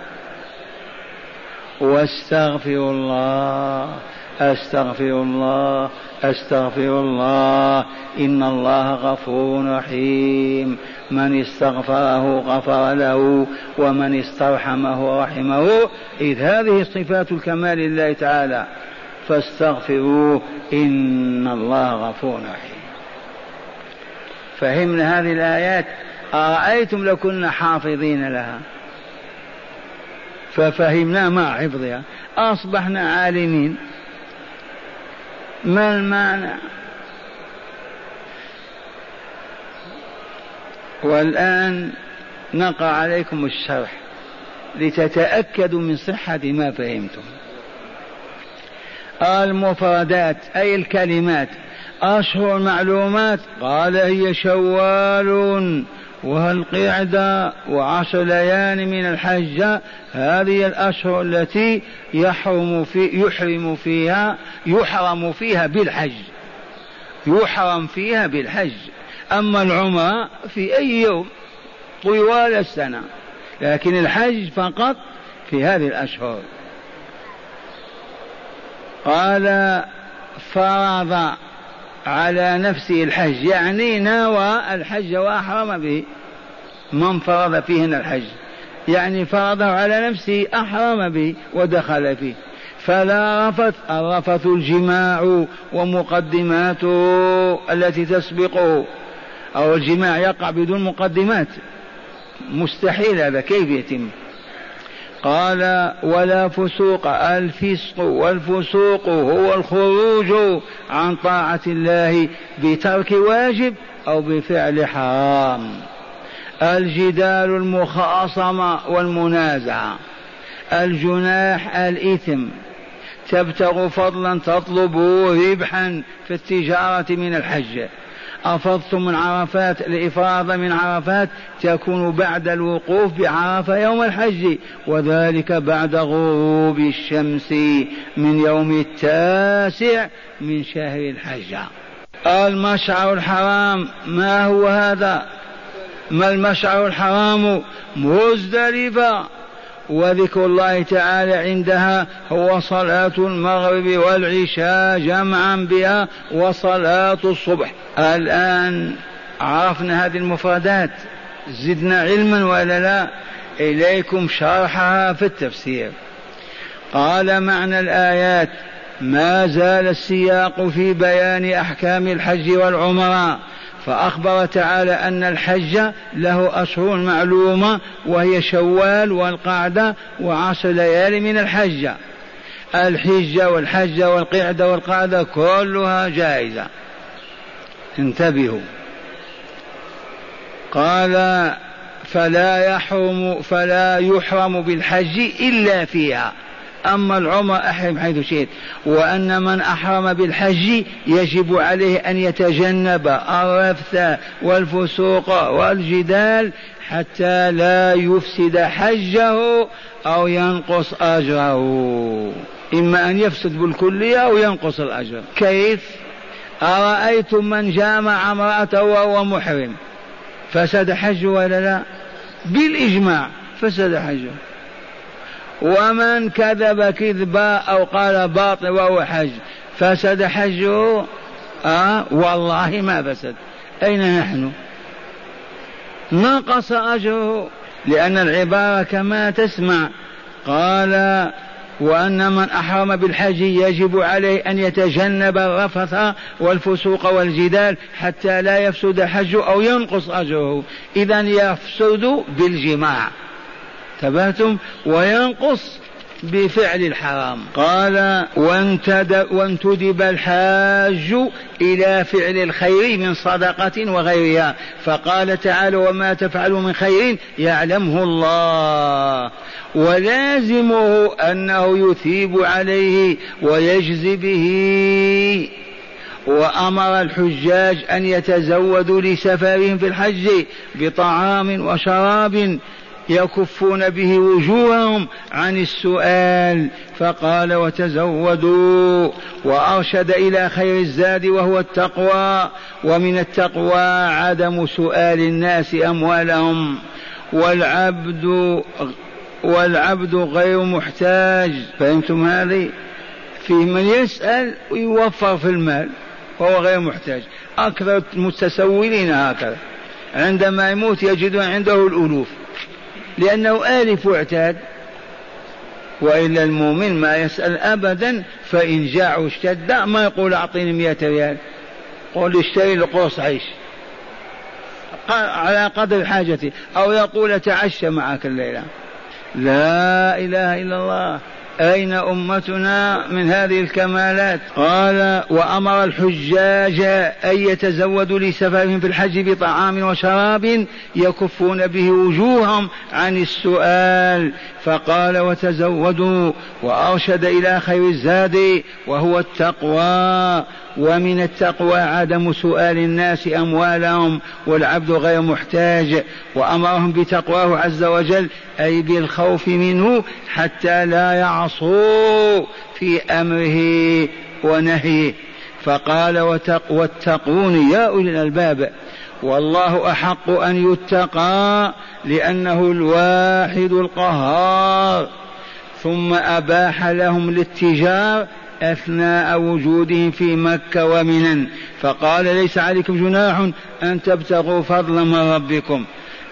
واستغفر الله أستغفر الله أستغفر الله. إن الله غفور رحيم. من استغفره غفر له ومن استرحمه رحمه. إذ هذه صفات الكمال لله تعالى. فاستغفروه إن الله غفور رحيم. فهمنا هذه الآيات؟ ارايتم لو كنا حافظين لها. ففهمنا مع حفظها. أصبحنا عالمين. ما المعنى؟ والآن نقع عليكم الشرح لتتأكدوا من صحة ما فهمتم. المفردات أي الكلمات أشهر المعلومات قال هي شوال والقعدة وعشر ليالي من الحج هذه الأشهر التي يحرم في يحرم فيها يحرم فيها بالحج. يحرم فيها بالحج. أما العمرة في أي يوم؟ طوال السنة. لكن الحج فقط في هذه الأشهر. قال فرض على نفسه الحج. يعني نوى الحج وأحرم به. من فرض فيهن الحج. يعني فرضه على نفسه أحرم به ودخل فيه. فلا رفث. الرفث الجماع ومقدماته التي تسبقه أو الجماع يقع بدون مقدمات. مستحيل هذا. كيف يتم؟ قال ولا فسوق الفسق والفسوق هو الخروج عن طاعة الله بترك واجب أو بفعل حرام. الجدال المخاصمة والمنازعة. الجناح الإثم. تبتغ فضلا تطلب ربحا في التجارة من الحج. أفضتم من عرفات الإفاضة من عرفات تكون بعد الوقوف بعرفة يوم الحج وذلك بعد غروب الشمس من يوم التاسع من شهر الحج. المشعر الحرام ما هو هذا؟ ما المشعر الحرام؟ مزدلفة. وذكر الله تعالى عندها هو صلاة المغرب والعشاء جمعا بها وصلاة الصبح. الآن عرفنا هذه المفردات. زدنا علما ولا لا؟ إليكم شرحها في التفسير. قال معنى الآيات ما زال السياق في بيان أحكام الحج والعمرة. فأخبر تعالى أن الحج له أشهر معلومة وهي شوال والقعدة وعشر ليالي من الحجة الحجة والحجة والقعدة والقعدة كلها جائزة. انتبهوا. قال فلا يحرم فلا يحرم بالحج إلا فيها. أما العمر أحرم حيث شئت. وأن من أحرم بالحج يجب عليه أن يتجنب الرفث والفسوق والجدال حتى لا يفسد حجه أو ينقص أجره. إما أن يفسد بالكلية أو ينقص الأجر. كيف؟ أرأيتم من جامع امرأته وهو محرم؟ فسد حجه ولا لا؟ بالإجماع فسد حجه. ومن كذب كذبا أو قال باطل وهو حج فسد حجه؟ آه والله ما فسد. أين نحن؟ نقص أجره لأن العبارة كما تسمع. قال وأن من أحرم بالحج يجب عليه أن يتجنب الرفث والفسوق والجدال حتى لا يفسد حجه أو ينقص أجره. إذا يفسد بالجماع. انتبهتم وينقص بفعل الحرام. قال وانتدب الحاج إلى فعل الخير من صدقة وغيرها. فقال تعالى وما تفعلوا من خير يعلمه الله. ولازمه أنه يثيب عليه ويجزي به. وأمر الحجاج أن يتزودوا لسفرهم في الحج بطعام وشراب يكفون به وجوههم عن السؤال فقال وتزودوا وأرشد إلى خير الزاد وهو التقوى ومن التقوى عدم سؤال الناس أموالهم والعبد والعبد غير محتاج. فهمتم هذه؟ فيه من يسأل ويوفر في المال وهو غير محتاج. أكثر المتسولين هكذا. عندما يموت يجدون عنده الألوف. لأنه آلف واعتاد وإلا المؤمن ما يسأل أبدا فإن جاع واشتد ما يقول أعطيني مئة ريال. قول اشتري لي قرص عيش. على قدر حاجتي. أو يقول تعشى معك الليلة. لا إله إلا الله. أين أمتنا من هذه الكمالات؟ قال وأمر الحجاج أن يتزودوا لسفرهم في الحج بطعام وشراب يكفون به وجوههم عن السؤال. فقال وتزودوا وأرشد إلى خير الزاد وهو التقوى. ومن التقوى عدم سؤال الناس أموالهم والعبد غير محتاج وأمرهم بتقواه عز وجل أي بالخوف منه حتى لا يعصوا في أمره ونهيه. فقال واتقون يا أولي الألباب والله أحق أن يتقى لأنه الواحد القهار ثم أباح لهم الاتجار أثناء وجودهم في مكة ومنن فقال ليس عليكم جناح أن تبتغوا فضلا من ربكم.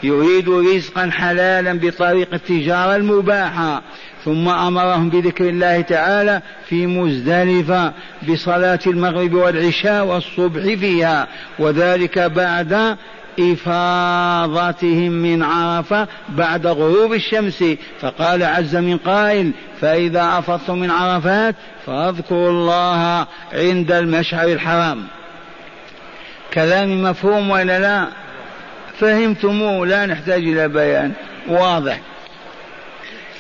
يريد رزقا حلالا بطريق التجارة المباحة. ثم أمرهم بذكر الله تعالى في مزدلفة بصلاة المغرب والعشاء والصبح فيها. وذلك بعد إفاضتهم من عرفة بعد غروب الشمس. فقال عز من قائل فإذا أفضتم من عرفات فاذكروا الله عند المشعر الحرام. كلام مفهوم ولا لا؟ فهمتموه لا نحتاج إلى بيان واضح.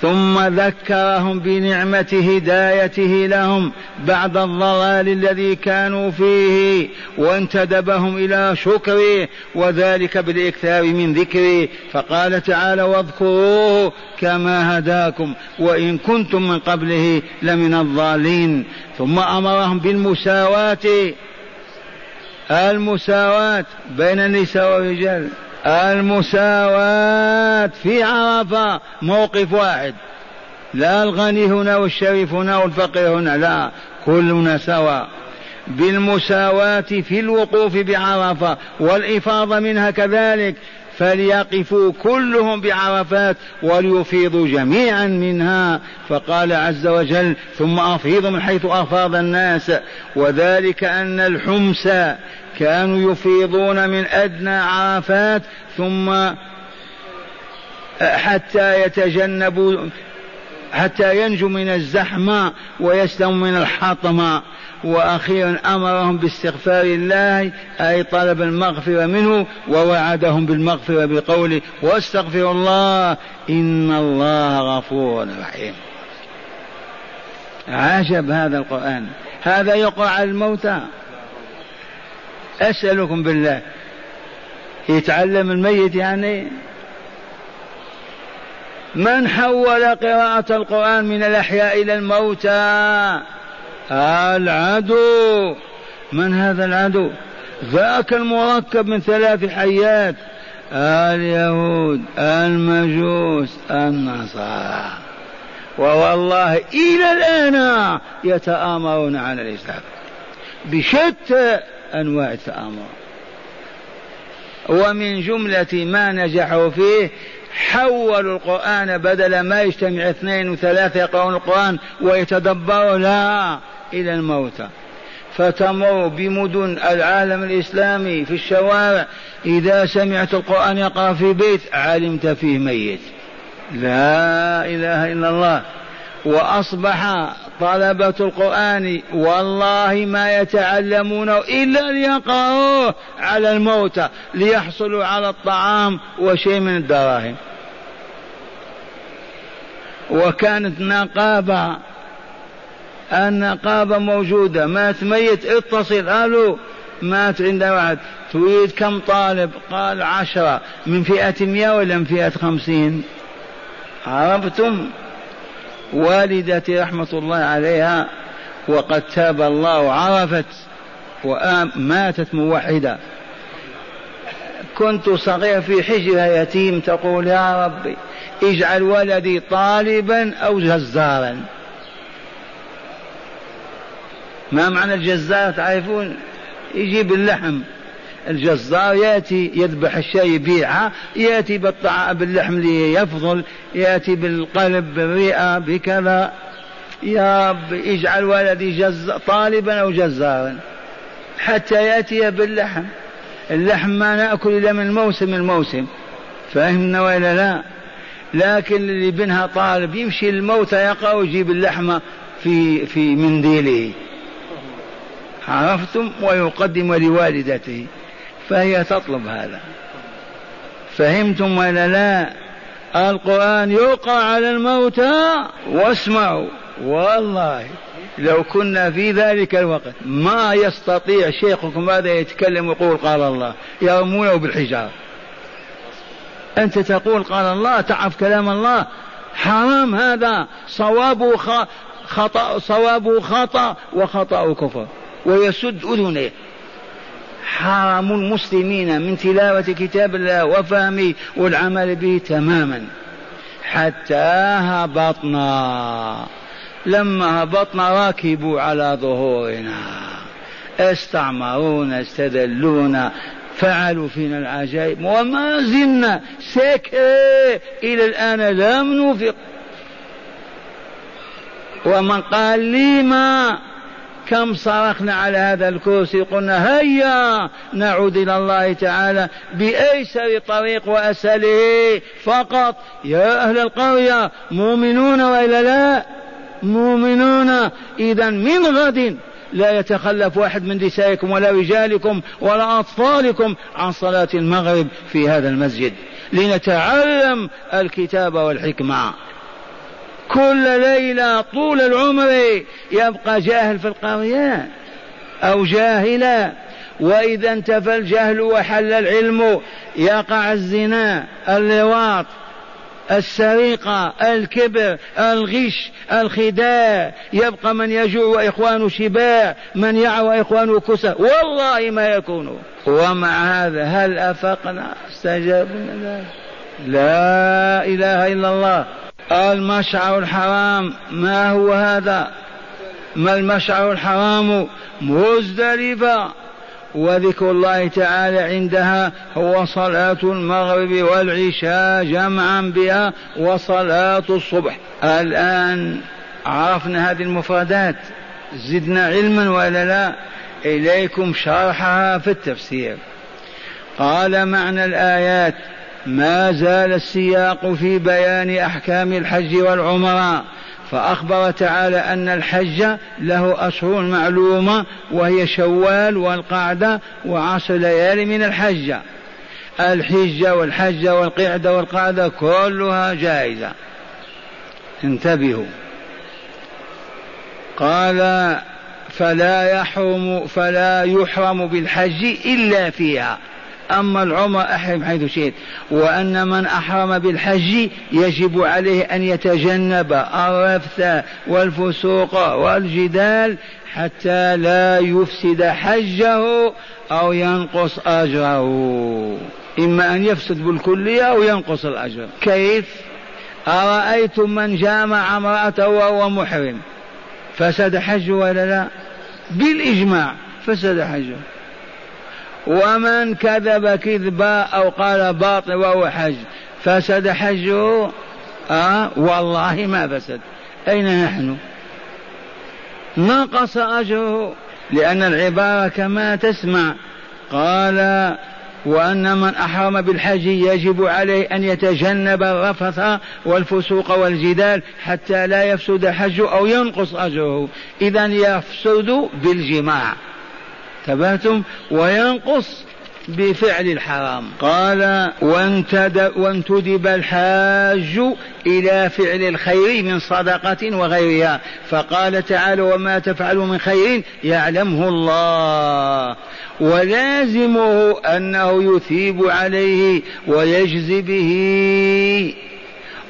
ثم ذكرهم بنعمة هدايته لهم بعد الضلال الذي كانوا فيه وانتدبهم إلى شكره وذلك بالإكثار من ذكره. فقال تعالى واذكروه كما هداكم وإن كنتم من قبله لمن الضالين. ثم أمرهم بالمساواة المساواة بين النساء والرجال. المساواة في عرفة موقف واحد. لا الغني هنا والشريف هنا والفقير هنا لا كلنا سواء بالمساواة في الوقوف بعرفة والإفاضة منها كذلك فليقفوا كلهم بعرفات وليفيضوا جميعا منها. فقال عز وجل ثم أفيضوا من حيث أفاض الناس. وذلك أن الحمس كانوا يفيضون من أدنى عرفات ثم حتى يتجنبوا حتى ينجوا من الزحمة ويسلموا من الحطمة. وأخيرا أمرهم باستغفار الله أي طلب المغفرة منه ووعدهم بالمغفرة بقوله واستغفر الله إن الله غفور رحيم. عجب هذا القرآن. هذا يقع على الموتى. أسألكم بالله. يتعلم الميت يعني؟ من حول قراءة القرآن من الأحياء إلى الموتى؟ العدو. من هذا العدو؟ ذاك المركب من ثلاث حيات. اليهود المجوس النصارى. ووالله إلى الآن يتآمرون على الإسلام. بشتى أنواع التآمر. ومن جملة ما نجحوا فيه حولوا القرآن بدل ما يجتمع اثنين وثلاثة يقرؤون القرآن ويتدبروا لا إلى الموتى. فتمر بمدن العالم الإسلامي في الشوارع. إذا سمعت القرآن يقرأ في بيت علمت فيه ميت. لا إله إلا الله. وأصبح طلبة القرآن والله ما يتعلمون إلا ليقرأوه على الموتى ليحصلوا على الطعام وشيء من الدراهم. وكانت نقابة النقابة موجودة مات ميت اتصل قالوا مات عند واحد. تريد كم طالب؟ قال عشرة. من فئة مئة ولا من فئة خمسين؟ عرفتم؟ والدتي رحمة الله عليها وقد تاب الله عرفت وماتت موحدة. كنت صغير في حجرها يتيم تقول يا ربي اجعل ولدي طالبا أو جزارا. ما معنى الجزار؟ تعرفون؟ يجيب اللحم. الجزار يأتي يذبح الشيء يبيعها يأتي بالطعام باللحم ليفضل يأتي بالقلب بالرئة بكذا. يا رب اجعل ولدي جز طالبا أو جزارا. حتى يأتي باللحم. اللحم ما نأكل إلا من موسم الموسم فهمنا ولا لا؟ لكن اللي بنها طالب يمشي الموت يقرأ ويجيب اللحمه في في منديله. عرفتم؟ ويقدم لوالدته. فهي تطلب هذا. فهمتم ولا لا؟ القرآن يقع على الموتى واسمعوا. والله لو كنا في ذلك الوقت ما يستطيع شيخكم هذا يتكلم ويقول قال الله. يرمونه بالحجار أنت تقول قال الله تعرف كلام الله؟ حرام هذا. صوابه خطأ صوابه خطأ وخطأ كفر. ويسد أذنيه حرام المسلمين من تلاوة كتاب الله وفهمه والعمل به تماما. حتى هبطنا. لما هبطنا ركبوا على ظهورنا. استعمرونا استذلونا فعلوا فينا العجائب. وما زلنا سكري إلى الآن لم نفق ومن قال لي ما كم صرخنا على هذا الكرسي قلنا هيا نعود إلى الله تعالى بأيسر طريق وأسهله فقط. يا أهل القرية مؤمنون وإلا لا؟ مؤمنون. إذا من غد لا يتخلف واحد من نسائكم ولا رجالكم ولا أطفالكم عن صلاة المغرب في هذا المسجد. لنتعلم الكتاب والحكمة. كل ليلة طول العمر يبقى جاهل في القرية أو جاهلا وإذا انتفى الجهل وحل العلم يقع الزنا اللواط السرقة الكبر الغش الخداع. يبقى من يجوع وإخوانه شباع من يعى وإخوانه كسى والله ما يكون. ومع هذا هل أفقنا؟ استجابنا لا إله إلا الله. المشعر الحرام؟ ما هو هذا؟ ما المشعر الحرام؟ مزدلفة وذكر الله تعالى عندها هو صلاة المغرب والعشاء جمعا بها وصلاة الصبح. الآن عرفنا هذه المفردات. زدنا علما ولا لا؟ إليكم شرحها في التفسير. قال معنى الآيات. ما زال السياق في بيان أحكام الحج والعمرة فأخبر تعالى أن الحج له اشهر معلومة وهي شوال والقعدة وعشر ليالي من الحج. الحجه والحج والقعدة والقعدة كلها جائزة. انتبهوا. قال فلا يحرم فلا يحرم بالحج إلا فيها. أما العمر أحرم حيث شئت. وأن من أحرم بالحج يجب عليه أن يتجنب الرفث والفسوق والجدال حتى لا يفسد حجه أو ينقص أجره. إما أن يفسد بالكلية أو ينقص الأجر. كيف؟ أرأيتم من جامع امرأته وهو محرم؟ فسد حجه ولا لا؟ بالإجماع فسد حجه. ومن كذب كذبا أو قال باطل وهو حج فسد حجه آه والله ما فسد. أين نحن؟ نقص أجره؟ لأن العبارة كما تسمع قال وأن من أحرم بالحج يجب عليه أن يتجنب الرفث والفسوق والجدال حتى لا يفسد حجه أو ينقص أجره. إذا يفسد بالجماع. انتبهتم وينقص بفعل الحرام. قال وانتدب الحاج إلى فعل الخير من صدقة وغيرها. فقال تعالى وما تفعلوا من خير يعلمه الله. ولازمه أنه يثيب عليه ويجزي به.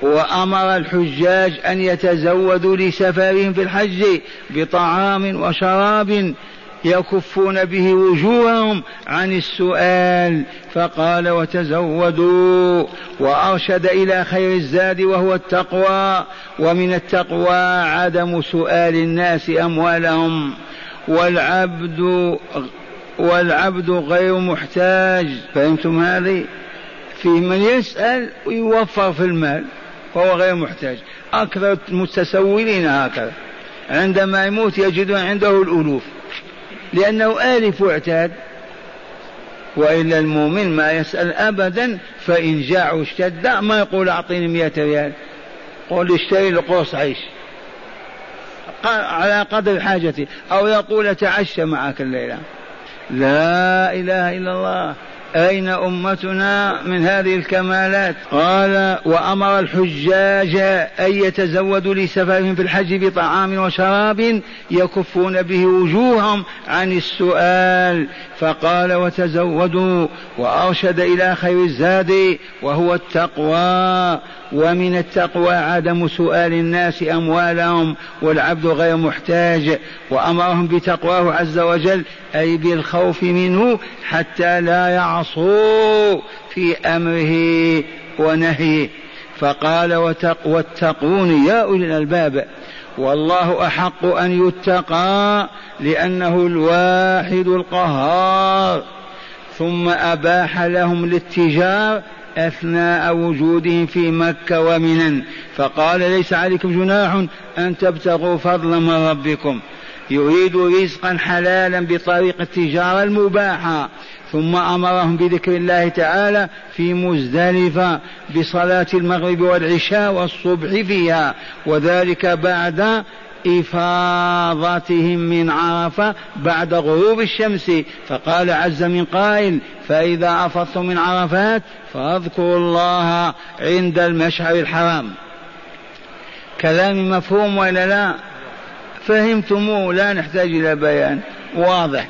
وأمر الحجاج أن يتزودوا لسفرهم في الحج بطعام وشراب يكفون به وجوههم عن السؤال فقال وتزودوا وأرشد إلى خير الزاد وهو التقوى ومن التقوى عدم سؤال الناس أموالهم والعبد والعبد غير محتاج فهمتم هذه؟ فيه من يسأل ويوفر في المال وهو غير محتاج أكثر المتسولين هكذا عندما يموت يجدون عنده الألوف لأنه آلف واعتاد. وإلا المؤمن ما يسأل أبدا فإن جاع واشتد ما يقول أعطيني مئة ريال. قول اشتري له قرص عيش على قدر حاجتي. أو يقول تعشى معك الليلة. لا إله إلا الله. أين أمتنا من هذه الكمالات؟ قال وأمر الحجاج أن يتزودوا لسفرهم في الحج بطعام وشراب يكفون به وجوههم عن السؤال. فقال وتزودوا وأرشد إلى خير الزاد وهو التقوى. ومن التقوى عدم سؤال الناس أموالهم والعبد غير محتاج وأمرهم بتقواه عز وجل أي بالخوف منه حتى لا يعصوا في أمره ونهيه. فقال واتقون يا أولي الألباب. والله أحق أن يتقى لأنه الواحد القهار. ثم أباح لهم الاتجار أثناء وجودهم في مكة ومنا فقال ليس عليكم جناح أن تبتغوا فضلا من ربكم. يريد رزقا حلالا بطريق التجارة المباحة. ثم أمرهم بذكر الله تعالى في مزدلفة بصلاة المغرب والعشاء والصبح فيها وذلك بعد إفاضتهم من عرفة بعد غروب الشمس. فقال عز من قائل فإذا أفضتم من عرفات فاذكروا الله عند المشعر الحرام. كلام مفهوم ولا لا؟ فهمتموه لا نحتاج إلى بيان واضح.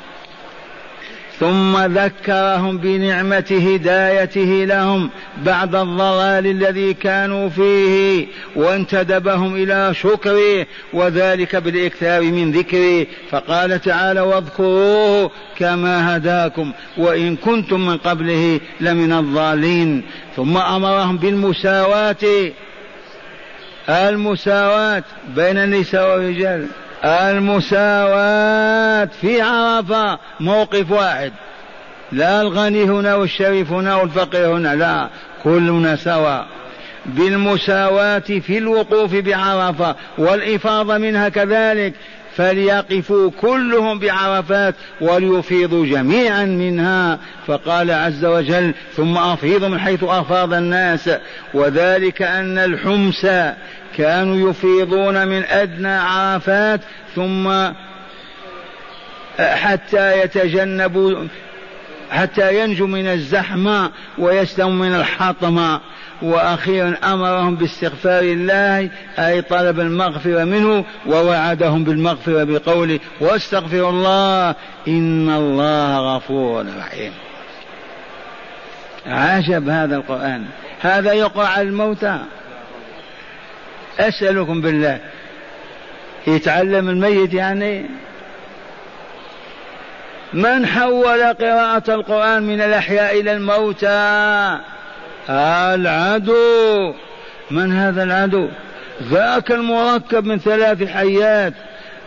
ثم ذكرهم بنعمة هدايته لهم بعد الضلال الذي كانوا فيه وانتدبهم إلى شكره وذلك بالإكثار من ذكره. فقال تعالى واذكروه كما هداكم وإن كنتم من قبله لمن الضالين. ثم أمرهم بالمساواة المساواة بين النساء والرجال. المساواة في عرفة موقف واحد. لا الغني هنا والشريف هنا والفقير هنا لا كلنا سواء بالمساواة في الوقوف بعرفة والإفاضة منها كذلك فليقفوا كلهم بعرفات وليفيضوا جميعا منها. فقال عز وجل ثم أفيضوا من حيث أفاض الناس. وذلك أن الحمس كانوا يفيضون من أدنى عرفات ثم حتى يتجنبوا حتى ينجوا من الزحمة ويسلموا من الحطمة. وأخيرا أمرهم باستغفار الله أي طلب المغفرة منه ووعدهم بالمغفرة بقوله واستغفر الله إن الله غفور رحيم. عجب هذا القرآن. هذا يقرأ على الموتى. أسألكم بالله. يتعلم الميت يعني؟ من حول قراءة القرآن من الأحياء إلى الموتى؟ العدو. من هذا العدو؟ ذاك المركب من ثلاث حيات.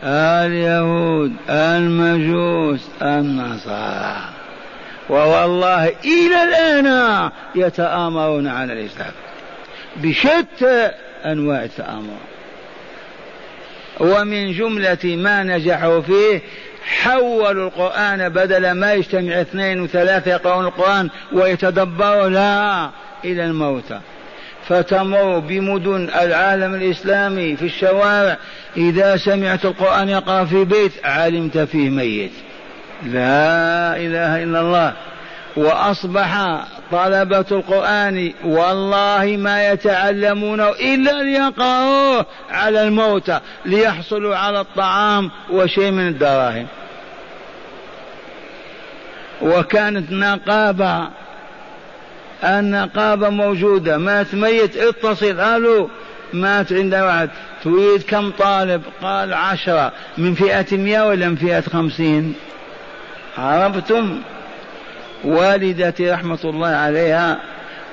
اليهود المجوس النصارى. ووالله إلى الآن يتآمرون على الإسلام. بشتى أنواع التآمر. ومن جملة ما نجحوا فيه حولوا القرآن بدل ما يجتمع اثنين وثلاثة يقرؤون القرآن ويتدبروا لا إلى الموتى. فتمر بمدن العالم الإسلامي في الشوارع إذا سمعت القرآن يقرأ في بيت علمت فيه ميت. لا إله إلا الله. وأصبح طلبة القرآن والله ما يتعلمونه إلا ليقرأوه على الموتى ليحصلوا على الطعام وشيء من الدراهم. وكانت نقابة النقابة موجودة مات ميت اتصل قالوا مات عند واحد تريد كم طالب؟ قال عشرة من فئة مئة ولا من فئة خمسين؟ عرفتم؟ والدتي رحمة الله عليها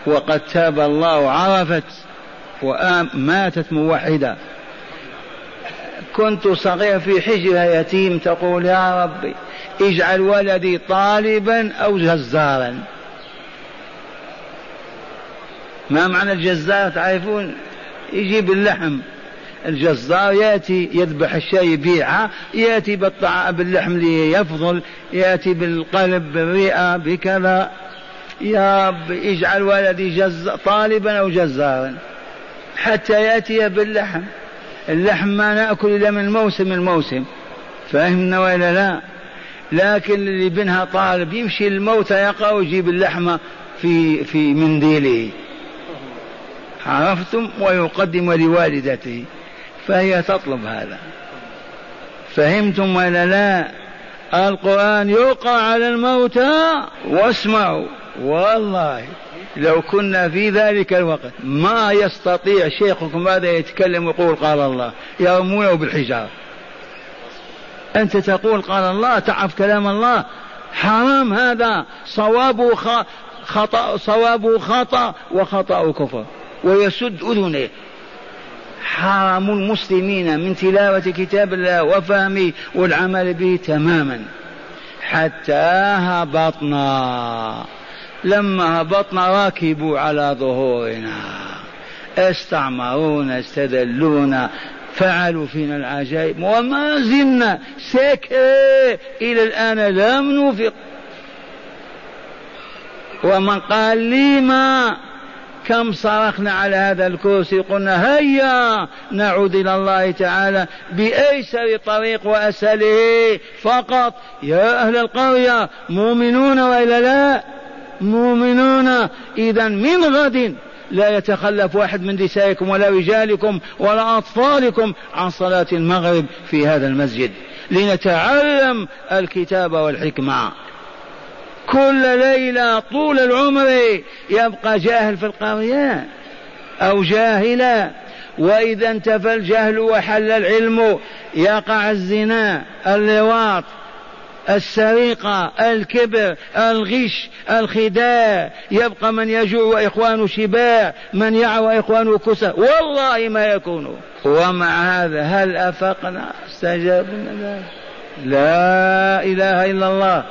وقد تاب الله عرفت وماتت موحدة. كنت صغير في حجرها يتيم تقول يا ربي اجعل ولدي طالبا أو جزارا. ما معنى الجزار؟ تعرفون؟ يجيب اللحم. الجزار يأتي يذبح الشاي يبيعها يأتي بالطعام باللحم ليفضل يأتي بالقلب بالرئة بكذا. يا رب اجعل ولدي جز طالبا أو جزارا. حتى يأتي باللحم. اللحم ما نأكل إلا من موسم الموسم فهمنا ولا لا؟ لكن اللي بنها طالب يمشي الموتى يقرأ ويجيب اللحمه في في منديله. عرفتم؟ ويقدم لوالدته. فهي تطلب هذا. فهمتم ولا لا؟ القرآن يقرأ على الموتى واسمعوا. والله لو كنا في ذلك الوقت ما يستطيع شيخكم هذا يتكلم ويقول قال الله يرمونه بالحجارة أنت تقول قال الله تعرف كلام الله؟ حرام هذا. صوابه خطأ صوابه خطأ وخطأ كفر. ويسد أذنه. حرام المسلمين من تلاوة كتاب الله وفهمه والعمل به تماما. حتى هبطنا. لما هبطنا ركبوا على ظهورنا. استعمرونا استدلونا فعلوا فينا العجائب. وما زلنا سكر إلى الآن لم نفق ومن قال لي ما كم صرخنا على هذا الكرسي قلنا هيا نعود إلى الله تعالى بأيسر طريق وأسهله فقط. يا أهل القرية مؤمنون وإلا لا؟ مؤمنون. إذا من غد لا يتخلف واحد من نسائكم ولا رجالكم ولا أطفالكم عن صلاة المغرب في هذا المسجد. لنتعلم الكتاب والحكمة. كل ليلة طول العمر يبقى جاهل في القرية أو جاهلا وإذا انتفى الجهل وحل العلم يقع الزنا اللواط السرقة الكبر الغش الخداع. يبقى من يجوع وإخوانه شباع من يعى وإخوانه كسى والله ما يكون. ومع هذا هل أفقنا؟ استجابنا لا إله إلا الله.